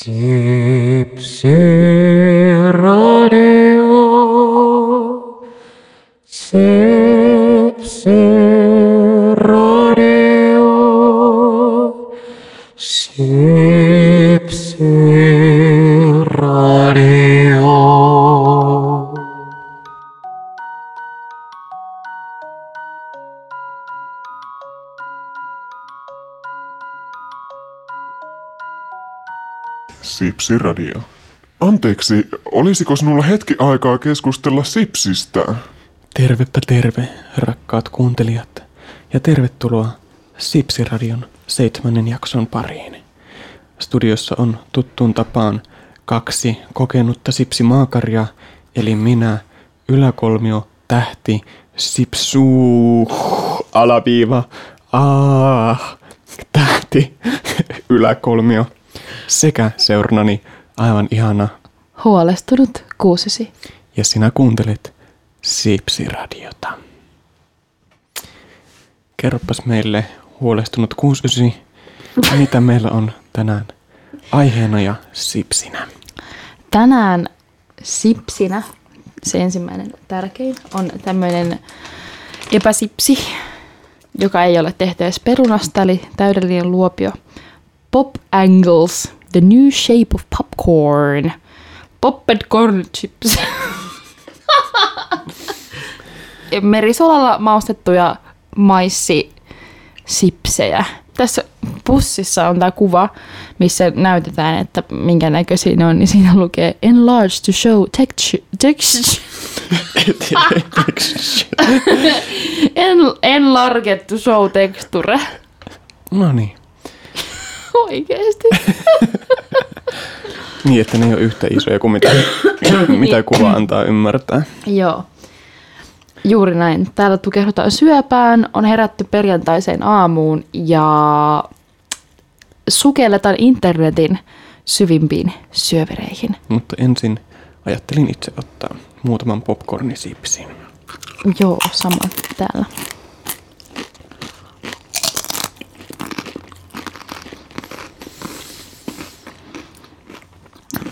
Sipsiradio. Sipsiradio. Anteeksi, olisiko sinulla hetki aikaa keskustella Sipsistä? Tervepä terve, rakkaat kuuntelijat, ja tervetuloa Sipsiradion seitsemännen jakson pariin. Studiossa on tuttuun tapaan kaksi kokenutta sipsimaakaria, eli minä, yläkolmio, tähti, sipsuu, alaviiva, ah, tähti, yläkolmio, sekä seurannani aivan ihana Huolestunut kuusisi. ja sinä kuuntelet Sipsiradiota. Kerropas meille huolestunut 69, mitä meillä on tänään aiheena ja sipsinä. Tänään sipsinä, se ensimmäinen tärkein, on tämmöinen epäsipsi, joka ei ole tehty edes perunasta, eli täydellinen luopio. Pop Angles, the new shape of popcorn. Popped corn chips. Merisolalla maustettuja maissisipsejä. Tässä pussissa on tämä kuva, missä näytetään, että minkä näköisiä ne on, niin siinä lukee enlarge to show texture. texture. En, enlarge to show texture. No niin. Oikeesti. Niin, että ne ei ole yhtä isoja kuin mitä, mitä kuva antaa ymmärtää. Joo. Juuri näin. Täällä tukehdutaan syöpään, on herätty perjantaiseen aamuun ja sukelletaan internetin syvimpiin syövereihin. Mutta ensin ajattelin itse ottaa muutaman popcornisipsin. Joo, sama täällä.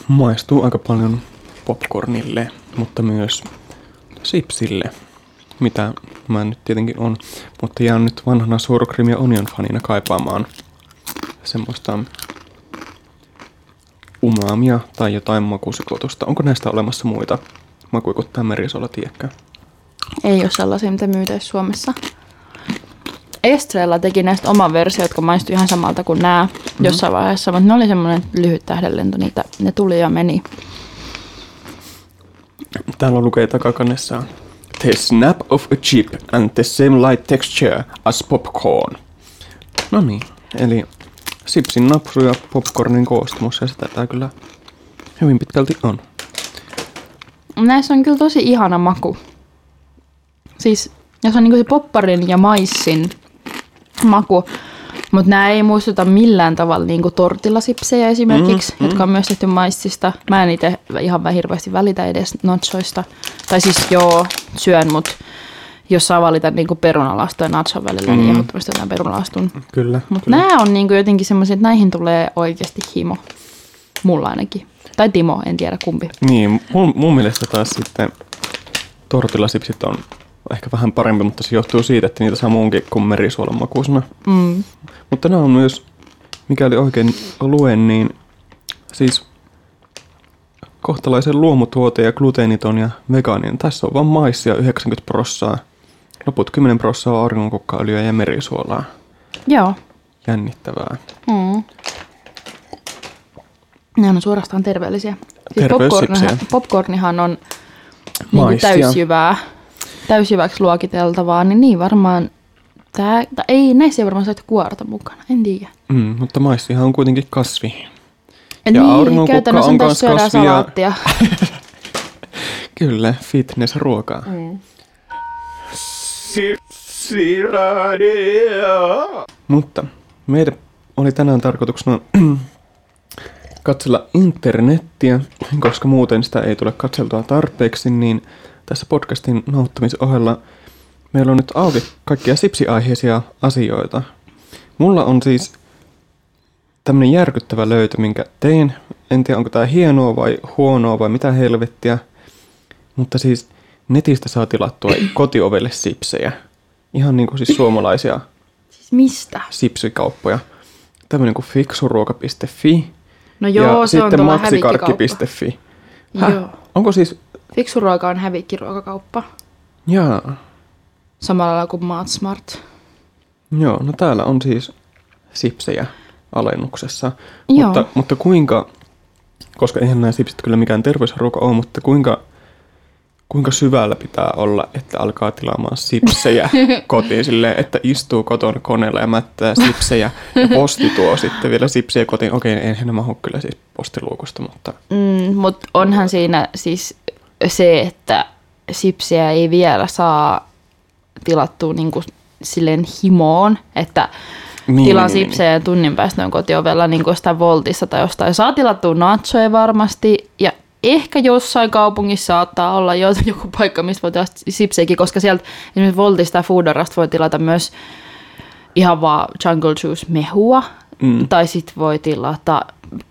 Maistuu aika paljon popcornille, mutta myös sipsille, mitä mä nyt tietenkin on. Mutta jään nyt vanhana cream ja onion fanina kaipaamaan semmoista umamia tai jotain makusekoitusta. Onko näistä olemassa muita tämä merisola, tiedäkään? Ei ole sellaisia, mitä myytäisi Suomessa. Estrella teki näistä oman versio, jotka maistui ihan samalta kuin nämä mm-hmm. jossain vaiheessa, mutta ne oli semmoinen lyhyt tähdenlento, niitä, ne tuli ja meni. Täällä lukee takakannessa The snap of a chip and the same light texture as popcorn. No niin, eli sipsin napsu ja popcornin koostumus ja sitä tää kyllä hyvin pitkälti on. Näissä on kyllä tosi ihana maku. Siis, jos on niinku se popparin ja maissin maku, mutta nämä ei muistuta millään tavalla niinku tortillasipsejä esimerkiksi, mm, jotka on myös tehty maissista. Mä en itse ihan vähän hirveästi välitä edes nachoista. Tai siis joo, syön, mutta jos saa valita niinku perunalasta ja nachon välillä, niin ehdottomasti otan perunalastun. Kyllä. Mutta nämä on niinku jotenkin semmoisia, että näihin tulee oikeasti himo. Mulla ainakin. Tai Timo, en tiedä kumpi. Niin, mun, mun mielestä taas sitten tortillasipsit on ehkä vähän parempi, mutta se johtuu siitä, että niitä saa muunkin kuin merisuolan makuisena. Mm. Mutta nämä on myös, mikäli oikein luen, niin siis kohtalaisen luomutuote ja gluteeniton ja vegaaninen. Tässä on vain maissia 90 prossaa. Loput 10 prossaa on auringonkukkaöljyä ja merisuolaa. Joo. Jännittävää. Mm. Ne on suorastaan terveellisiä. Siis popcornihan, popcornihan on niin täysjyvää, täysjyväksi luokiteltavaa, niin niin varmaan tää, tai ei, näissä ei varmaan saisi kuorta mukana, en tiedä. Mm, mutta maissihan on kuitenkin kasvi. Ja Ja niin, auringonkukka käytännössä on syödään kasvi ja- salaattia. Kyllä, fitness-ruokaa. Mm. Mutta meidän oli tänään tarkoituksena katsella internettiä, koska muuten sitä ei tule katseltua tarpeeksi, niin tässä podcastin nauttamisen ohella meillä on nyt auki kaikkia sipsiaiheisia asioita. Mulla on siis tämmönen järkyttävä löytö, minkä tein. En tiedä, onko tämä hienoa vai huonoa vai mitä helvettiä. Mutta siis netistä saa tilattua kotiovelle sipsejä. Ihan niin kuin siis suomalaisia Siis mistä? sipsikauppoja. Tämmöinen kuin fiksuruoka.fi No joo, ja se on sitten hävikkikauppa. maksikarkki.fi. Joo. Onko siis... Fiksu ruoka on hävikkiruokakauppa. Jaa. Samalla lailla kuin Maatsmart. Joo, no täällä on siis sipsejä alennuksessa. Joo. Mutta, mutta kuinka, koska eihän nämä sipsit kyllä mikään terveysruoka ole, mutta kuinka, kuinka syvällä pitää olla, että alkaa tilaamaan sipsejä kotiin silleen, että istuu kotona koneella ja mättää sipsejä ja posti tuo sitten vielä sipsejä kotiin. Okei, eihän ne mahu kyllä siis postiluukusta, mutta Mm, Mutta onhan siinä siis se, että sipsiä ei vielä saa tilattua niinku silleen himoon, että Niin, niin, tilaa niin, niin, sipsejä ja tunnin päästä on kotiovella niin kuin sitä Voltissa tai jostain. Saa tilattua nachoja varmasti ehkä jossain kaupungissa saattaa olla jo- joku paikka, mistä voi tilata sipsejäkin, koska sieltä esimerkiksi Voltista ja Foodarasta voi tilata myös ihan vaan Jungle Juice mehua, mm. tai sitten voi tilata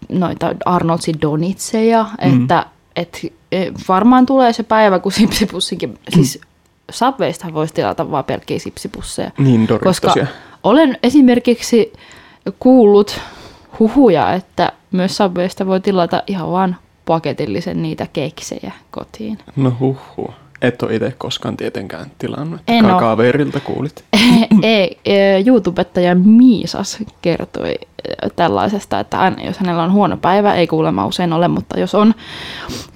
noita Arnoldsin donitseja, mm. että et, e, varmaan tulee se päivä, kun sipsipussinkin, siis Subwaysta voisi tilata vaan pelkkiä sipsipusseja. Niin, koska olen esimerkiksi kuullut huhuja, että myös Subwaysta voi tilata ihan vaan paketillisen niitä keksejä kotiin. No huhhuh. Et ole itse koskaan tietenkään tilannut. En oo. Kaverilta kuulit. Ei, e, YouTubettaja Miisas kertoi tällaisesta, että hän, jos hänellä on huono päivä, ei kuulemma usein ole, mutta jos on,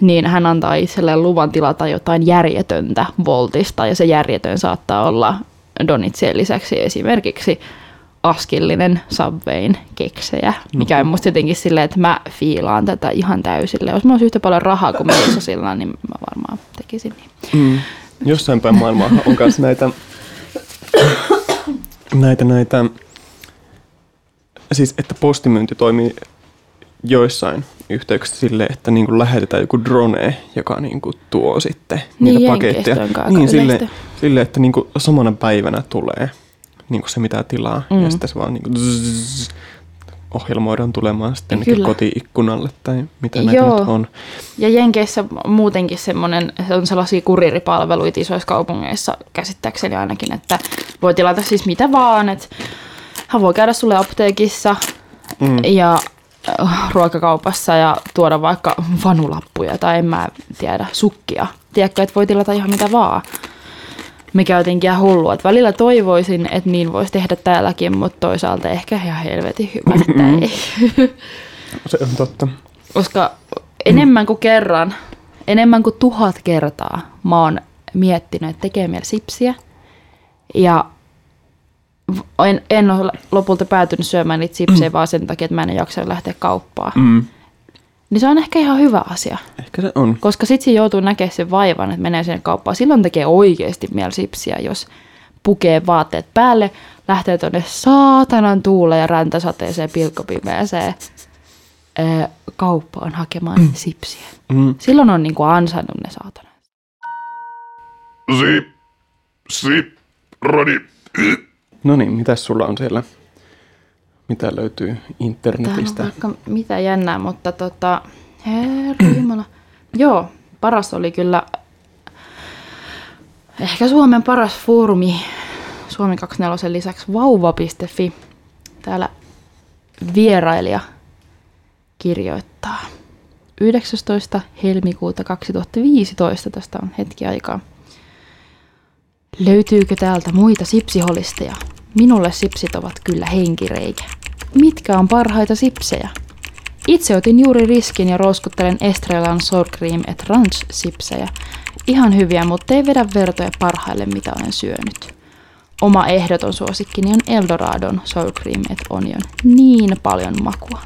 niin hän antaa itselleen luvan tilata jotain järjetöntä Voltista, ja se järjetön saattaa olla Donitsien lisäksi esimerkiksi askillinen Subwayn keksejä, mikä on musta jotenkin silleen, että mä fiilaan tätä ihan täysille. Jos mä olisi yhtä paljon rahaa kuin Miisasilla, niin mä varmaan tekisin niin. Mm. Jossain päin maailmaa on myös näitä, näitä, näitä, siis että postimyynti toimii joissain yhteyksissä silleen, että niin kuin lähetetään joku drone, joka niin kuin tuo sitten Niin, niitä paketteja. Niin, silleen, silleen, että niin kuin samana päivänä tulee niin kuin se mitä tilaa mm. Ja sitten se vaan niin kuin zzz, ohjelmoidaan tulemaan sitten Kyllä. kotiikkunalle tai mitä näitä Joo. nyt on. Ja Jenkeissä muutenkin semmoinen, se on sellaisia kuriripalveluita isoissa kaupungeissa käsittääkseni ainakin, että voi tilata siis mitä vaan, että hän voi käydä sulle apteekissa Mm. ja äh, ruokakaupassa ja tuoda vaikka vanulappuja tai en mä tiedä, sukkia. Tiedätkö, että voi tilata ihan mitä vaan. Mikä on jotenkin hullua. Että välillä toivoisin, että niin voisi tehdä täälläkin, mutta toisaalta ehkä ihan helvetin hyvä, että ei. Se on totta. Koska enemmän kuin kerran, enemmän kuin tuhat kertaa mä oon miettinyt, että tekee mieli sipsiä. Ja en, en ole lopulta päätynyt syömään niitä sipsejä vaan sen takia, että mä en jaksa lähteä kauppaan. Mm. Niin se on ehkä ihan hyvä asia. Ehkä se on. Koska sit siinä joutuu näkemään sen vaivan, että menee sinne kauppaan. Silloin tekee oikeasti mieli sipsiä, jos pukee vaatteet päälle, lähtee tuonne saatanan tuuleen ja räntäsateeseen pilkkopimeeseen ö, kauppaan hakemaan sipsiä. Mm. Silloin on niinku ansainnut ne saatana. Sip, sip, radi. No niin, mitäs sulla on siellä? Mitä löytyy Täällä on internetistä? vaikka mitä jännää, mutta tota, herra jumala. Joo, paras oli kyllä ehkä Suomen paras foorumi Suomi 24 lisäksi vauva.fi. Täällä vierailija kirjoittaa 19. helmikuuta 2015, tästä on hetki aikaa. Löytyykö täältä muita sipsiholisteja? Minulle sipsit ovat kyllä henkireikä. Mitkä on parhaita sipsejä? Itse otin juuri riskin ja rouskuttelen Estrelan Sour Cream et Ranch sipsejä. Ihan hyviä, mutta ei vedä vertoja parhaille, mitä olen syönyt. Oma ehdoton suosikkini on Eldoradon Sour Cream et Onion. Niin paljon makua.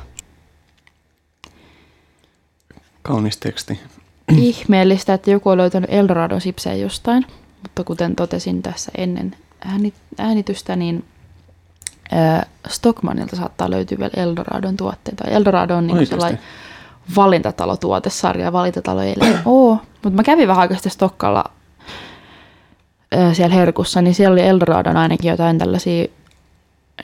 Kaunis teksti. Ihmeellistä, että joku on löytänyt Eldoradon sipsejä jostain, mutta kuten totesin tässä ennen äänitystä, niin ää, Stockmannilta saattaa löytyä vielä Eldoradon tuotteita. Eldorado on niin Oikeasti? sellainen valintatalotuotesarja. Valintatalo ei ole, mutta mä kävin vähän aikaa Stokkalla siellä herkussa, niin siellä oli Eldoradon ainakin jotain tällaisia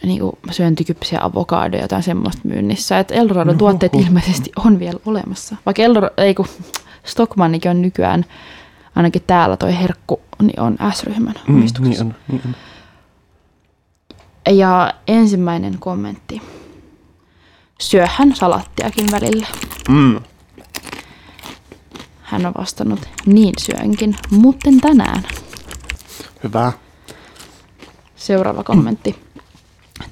niinku syöntikypsiä avokadoja tai semmoista myynnissä. Että Eldoradon tuotteet ilmeisesti on vielä olemassa. Vaikka Eldorado, ei kun Stockmannikin on nykyään, ainakin täällä toi herkku, niin on S-ryhmän Mm, omistuksessa. niin on, niin on. Ja ensimmäinen kommentti. Syöhän salattiakin välillä. Mm. Hän on vastannut, niin syönkin, mutten tänään. Hyvä. Seuraava kommentti.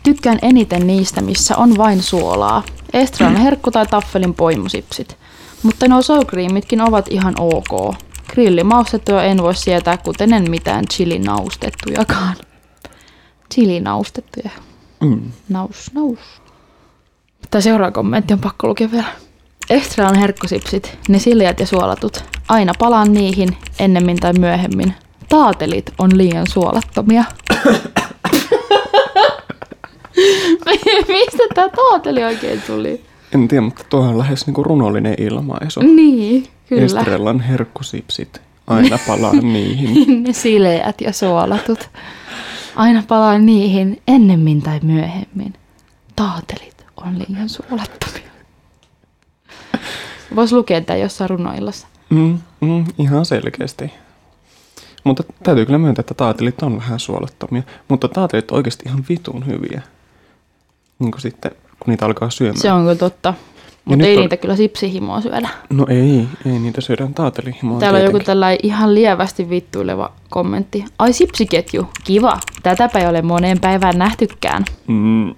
Tykkään eniten niistä, missä on vain suolaa. Estraan herkku tai taffelin poimusipsit. Mutta nuo sour creamitkin ovat ihan ok. Grillimaustettuja en voi sietää, kuten en mitään chilinaustettujakaan. Chilinaustettuja. Mm. Naus, naus. Tämä seuraava kommentti on pakko lukea vielä. Extra on herkkusipsit, ne siljat ja suolatut. Aina palaan niihin, ennemmin tai myöhemmin. Taatelit on liian suolattomia. Mistä tämä taateli oikein tuli? En tiedä, mutta tuohan on lähes niinku runollinen ilmaisu. Niin, kyllä. Estrellan herkkusipsit. Aina palaa niihin. ne sileät ja suolatut. Aina palaan niihin ennemmin tai myöhemmin. Taatelit on liian suolattomia. Voisi lukea tämä jossain runoillassa. Mm, mm, ihan selkeästi. Mutta täytyy kyllä myöntää, että taatelit on vähän suolattomia. Mutta taatelit on oikeasti ihan vitun hyviä. Niin kuin sitten, kun niitä alkaa syömään. Se on kyllä totta. Mutta ei on- niitä kyllä sipsihimoa syödä. No ei, ei niitä syödään taatelihimoa Täällä on joku tietenkin. tällainen ihan lievästi vittuileva kommentti. Ai sipsiketju, kiva. Tätäpä ei ole moneen päivään nähtykään. Mm,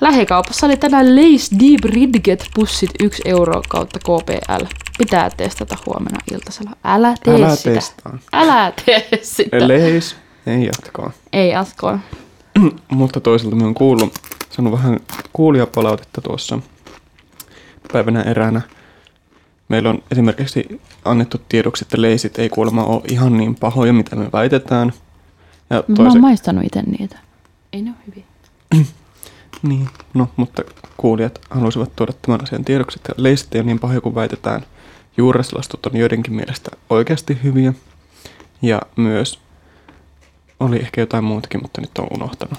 Lähikaupassa oli tänään Lace Deep Ridget pussit 1 euro kautta KPL. Pitää testata huomenna iltasella. Älä tee Älä sitä. testaa. Älä tee sitä. Leis ei jatkaa. Ei jatkoa. Mutta toisaalta me on kuullut, saanut vähän kuulijapalautetta tuossa päivänä eräänä. Meillä on esimerkiksi annettu tiedoksi, että leisit ei kuulemma ole ihan niin pahoja, mitä me väitetään. Ja Mä oon maistanut itse niitä. Ei ne ole hyviä. niin, no, mutta kuulijat halusivat tuoda tämän asian tiedoksi, että leisit ei ole niin pahoja kuin väitetään. Juureslastut on joidenkin mielestä oikeasti hyviä. Ja myös oli ehkä jotain muutakin, mutta nyt on unohtanut,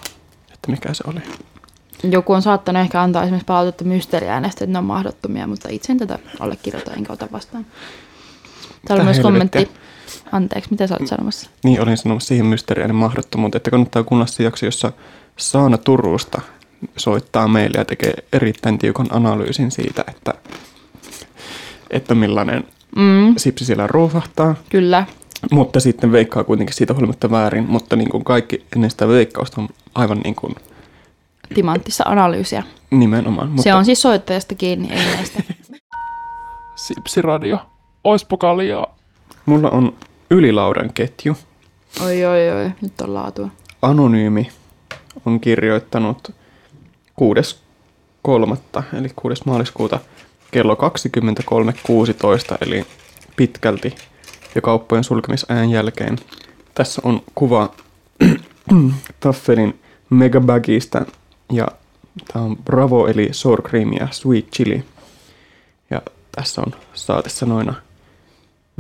että mikä se oli. Joku on saattanut ehkä antaa esimerkiksi palautetta mysteeriäänestä, että ne on mahdottomia, mutta itse en tätä allekirjoita enkä ota vastaan. Täällä on myös kommentti. helvettiä? Anteeksi, mitä sä olet sanomassa? Niin, olin sanomassa siihen mysteeriäinen mahdottomuuteen, että kannattaa kuunnella se jakso, jossa Saana Turusta soittaa meille ja tekee erittäin tiukan analyysin siitä, että, että millainen Mm, sipsi siellä ruuhahtaa, kyllä. mutta sitten veikkaa kuitenkin siitä huolimatta väärin, mutta niin kuin kaikki ennen sitä veikkausta on aivan niin kuin Timanttissa analyysiä. nimenomaan. Mutta Se on siis soittajasta kiinni, ei meistä. Sipsiradio. Oispo kaljaa. Mulla on ylilaudan ketju. Oi, oi, oi, nyt on laatua. Anonyymi on kirjoittanut 6.3. eli 6. maaliskuuta kello 23.16 eli pitkälti jo kauppojen sulkemisajan jälkeen. Tässä on kuva Taffelin megabagista ja tämä on Bravo eli sour cream ja sweet chili. Ja tässä on saatesanoina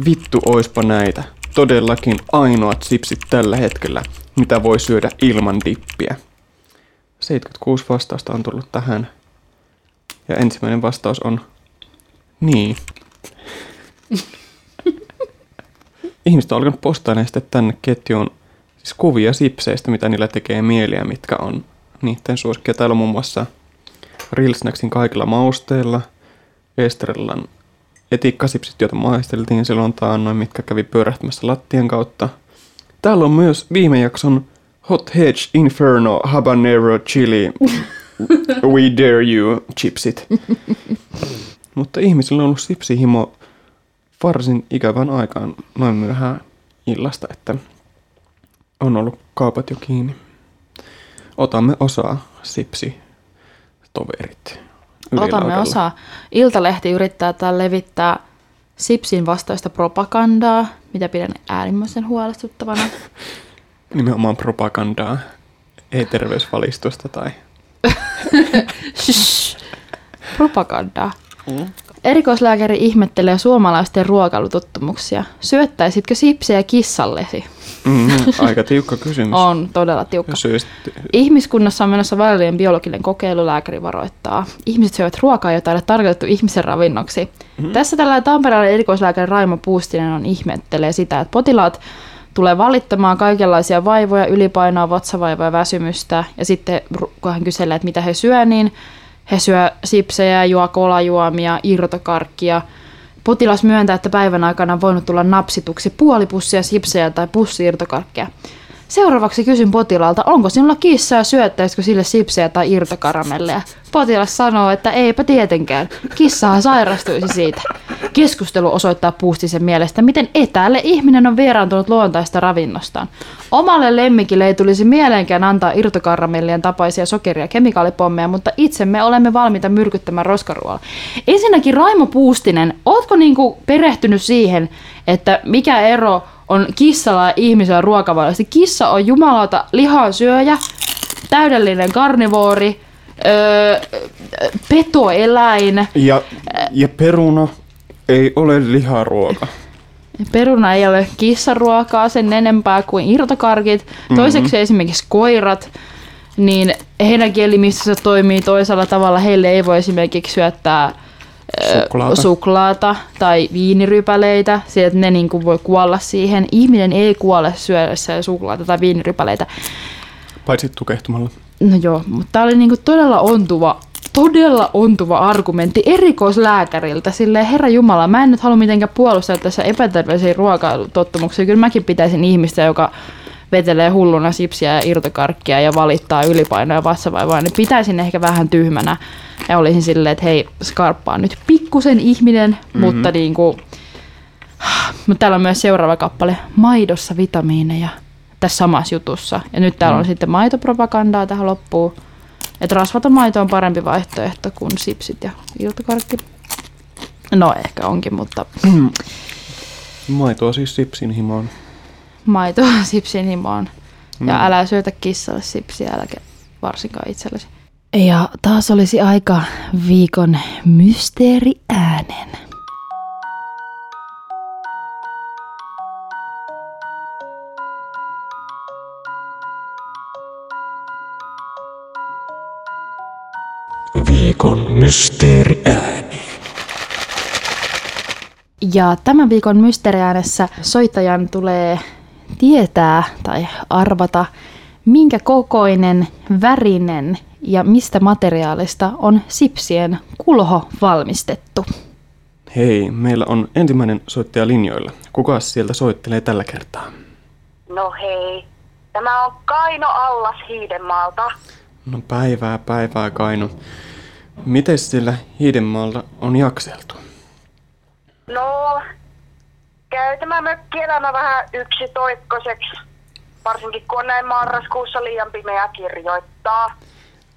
Vittu oispa näitä. Todellakin ainoat sipsit tällä hetkellä, mitä voi syödä ilman dippiä. 76 vastausta on tullut tähän. Ja ensimmäinen vastaus on niin. Ihmiset on alkanut postailemaan sitten tänne ketjuun siis kuvia sipseistä, mitä niillä tekee mieliä, mitkä on niiden suosikkia. Täällä on muun muassa Real Snacksin kaikilla mausteilla, Estrellan etikkasipsit, joita maisteltiin silloin taannoin, mitkä kävi pyörähtämässä lattian kautta. Täällä on myös viime jakson Hot Hedge Inferno Habanero Chili We Dare You chipsit. Mutta ihmisillä on ollut sipsihimo varsin ikävän aikaan noin myöhään illasta, että on ollut kaupat jo kiinni. Otamme osaa sipsi toverit. Otamme osaa. Iltalehti yrittää täällä levittää Sipsin vastaista propagandaa, mitä pidän äärimmäisen huolestuttavana. Nimenomaan propagandaa, ei terveysvalistusta tai... Propagandaa. Erikoislääkäri ihmettelee suomalaisten ruokailutottumuksia. Syöttäisitkö sipsejä kissallesi? Mm, aika tiukka kysymys. On todella tiukka. Ja syöst, Ihmiskunnassa on menossa vaarallinen biologinen kokeilu, lääkäri varoittaa. Ihmiset syövät ruokaa, jota ei ole tarkoitettu ihmisen ravinnoksi. Mm-hmm. Tässä tällä Tampereella erikoislääkäri Raimo Puustinen on ihmettelee sitä, että potilaat tulee valittamaan kaikenlaisia vaivoja, ylipainoa, vatsavaivoja, väsymystä. Ja sitten kun hän kyselee, että mitä he syö, niin he syö sipsejä, juo kolajuomia, irtokarkkia. Potilas myöntää, että päivän aikana on voinut tulla napsituksi puoli pussia sipsejä tai pussi irtokarkkia. Seuraavaksi kysyn potilaalta, onko sinulla kissa ja syöttäisikö sille sipsejä tai irtokaramelleja? Potilas sanoo, että eipä tietenkään. Kissahan sairastuisi siitä. Keskustelu osoittaa Puustisen mielestä, miten etäälle ihminen on vieraantunut luontaista ravinnostaan. Omalle lemmikille ei tulisi mieleenkään antaa irtokaramellien tapaisia sokeria kemikaalipommeja, mutta itse me olemme valmiita myrkyttämään roskaruoalla. Ensinnäkin Raimo Puustinen, ootko niinku perehtynyt siihen, että mikä ero on kissalla ja ihmisellä ruokavaliota. Kissa on jumalauta lihansyöjä, täydellinen karnivoori, öö, petoeläin. ja, ja peruna ei ole liharuoka. Peruna ei ole kissaruokaa sen enempää kuin irtokarkit. Toiseksi esimerkiksi koirat, niin heidän kielimistössä toimii toisella tavalla. Heille ei voi esimerkiksi syöttää Suklaata. suklaata tai viinirypäleitä, sillä että ne niin kuin voi kuolla siihen. Ihminen ei kuole syödessä suklaata tai viinirypäleitä. Paitsi tukehtumalla. No joo, mutta tämä oli niinku todella ontuva, todella ontuva argumentti erikoislääkäriltä. Silleen, herra Jumala, mä en nyt halua mitenkään puolustaa tässä epäterveisiä ruokatottumuksia. Kyllä mäkin pitäisin ihmistä, joka vetelee hulluna sipsiä ja irtokarkkia ja valittaa ylipainoa ja vatsavaivaa, niin pitäisin ehkä vähän tyhmänä. Ja olisin silleen, että hei, skarppaa nyt pikkusen ihminen, mm-hmm. mutta niinku, mutta täällä on myös seuraava kappale, maidossa vitamiineja tässä samassa jutussa. Ja nyt täällä on sitten maitopropagandaa tähän loppuun. Että rasvaton maito on parempi vaihtoehto kuin sipsit ja iltakarkki. No ehkä onkin, mutta Maitoa siis sipsin himoon. maito sipsin himoon. Ja älä syötä kissalle sipsiä, äläkä varsinkaan itsellesi. Ja taas olisi aika viikon mysteeriäänen. Viikon mysteeriääni. Ja tämän viikon mysteeriäänessä soittajan tulee tietää tai arvata, minkä kokoinen, värinen ja mistä materiaalista on sipsien kulho valmistettu. Hei, meillä on ensimmäinen soittaja linjoilla. Kuka sieltä soittelee tällä kertaa? No hei, tämä on Kaino Allas Hiidenmaalta. No päivää, päivää Kaino. Miten sillä Hiidenmaalla on jakseltu? No, käy tämä mökkielämä vähän yksitoikkoiseksi. Varsinkin kun on näin marraskuussa liian pimeä kirjoittaa.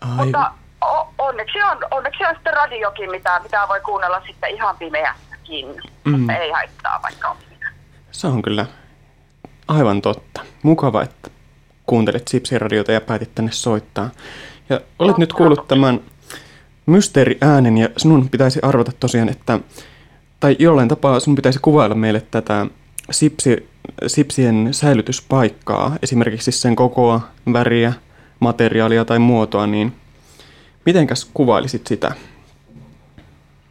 Ai, Mutta o- onneksi, on, onneksi on sitten radiokin, mitä, mitä voi kuunnella sitten ihan pimeässäkin. Mm. Ei haittaa, vaikka on pimeä. se on kyllä aivan totta. Mukava, että kuuntelet Sipsiradiota ja päätit tänne soittaa. Ja olet nyt kuullut tämän mysteeriäänen ja sinun pitäisi arvata tosiaan, että tai jollain tapaa sinun pitäisi kuvailla meille tätä sipsi, sipsien säilytyspaikkaa, esimerkiksi sen kokoa, väriä, materiaalia tai muotoa, niin mitenkäs kuvailisit sitä?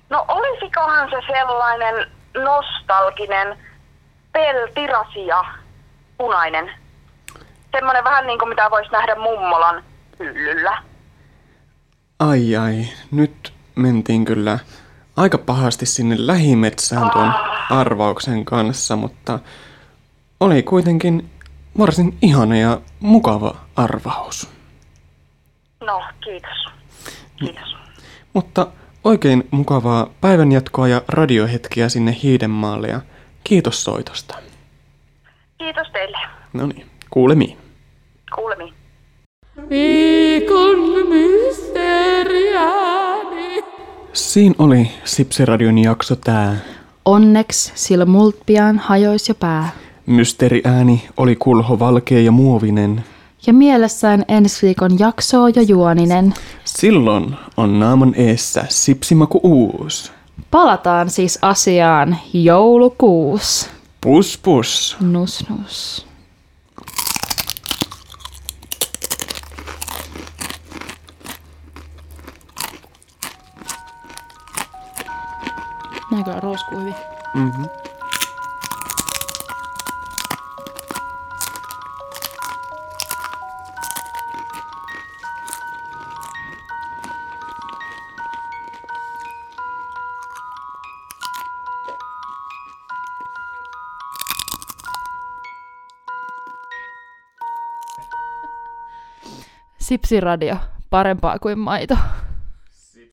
No olisikohan se sellainen nostalginen peltirasia, punainen. Semmoinen vähän niin kuin mitä voisi nähdä mummolan hyllyllä. Ai ai, nyt mentiin kyllä aika pahasti sinne lähimetsään tuon arvauksen kanssa, mutta oli kuitenkin varsin ihana ja mukava arvaus. No, kiitos. Kiitos. Mutta oikein mukavaa päivänjatkoa ja radiohetkiä sinne Hiidenmaalle ja kiitos soitosta. Kiitos teille. No niin, kuulemiin. Kuulemiin. Viikon mysteeriääni. Siinä oli Sipsiradion jakso tää. Onneks sillä mult pian hajois jo pää. Mysteeriääni oli kulho valkea ja muovinen. Ja mielessään ensi viikon jaksoo jo juoninen. Silloin on naaman eessä sipsimaku uus. Palataan siis asiaan joulukuussa. Pus pus. Nus nus. Nää kyllä roiskuu hyvin. Mm-hmm. Sipsiradio, parempaa kuin maito.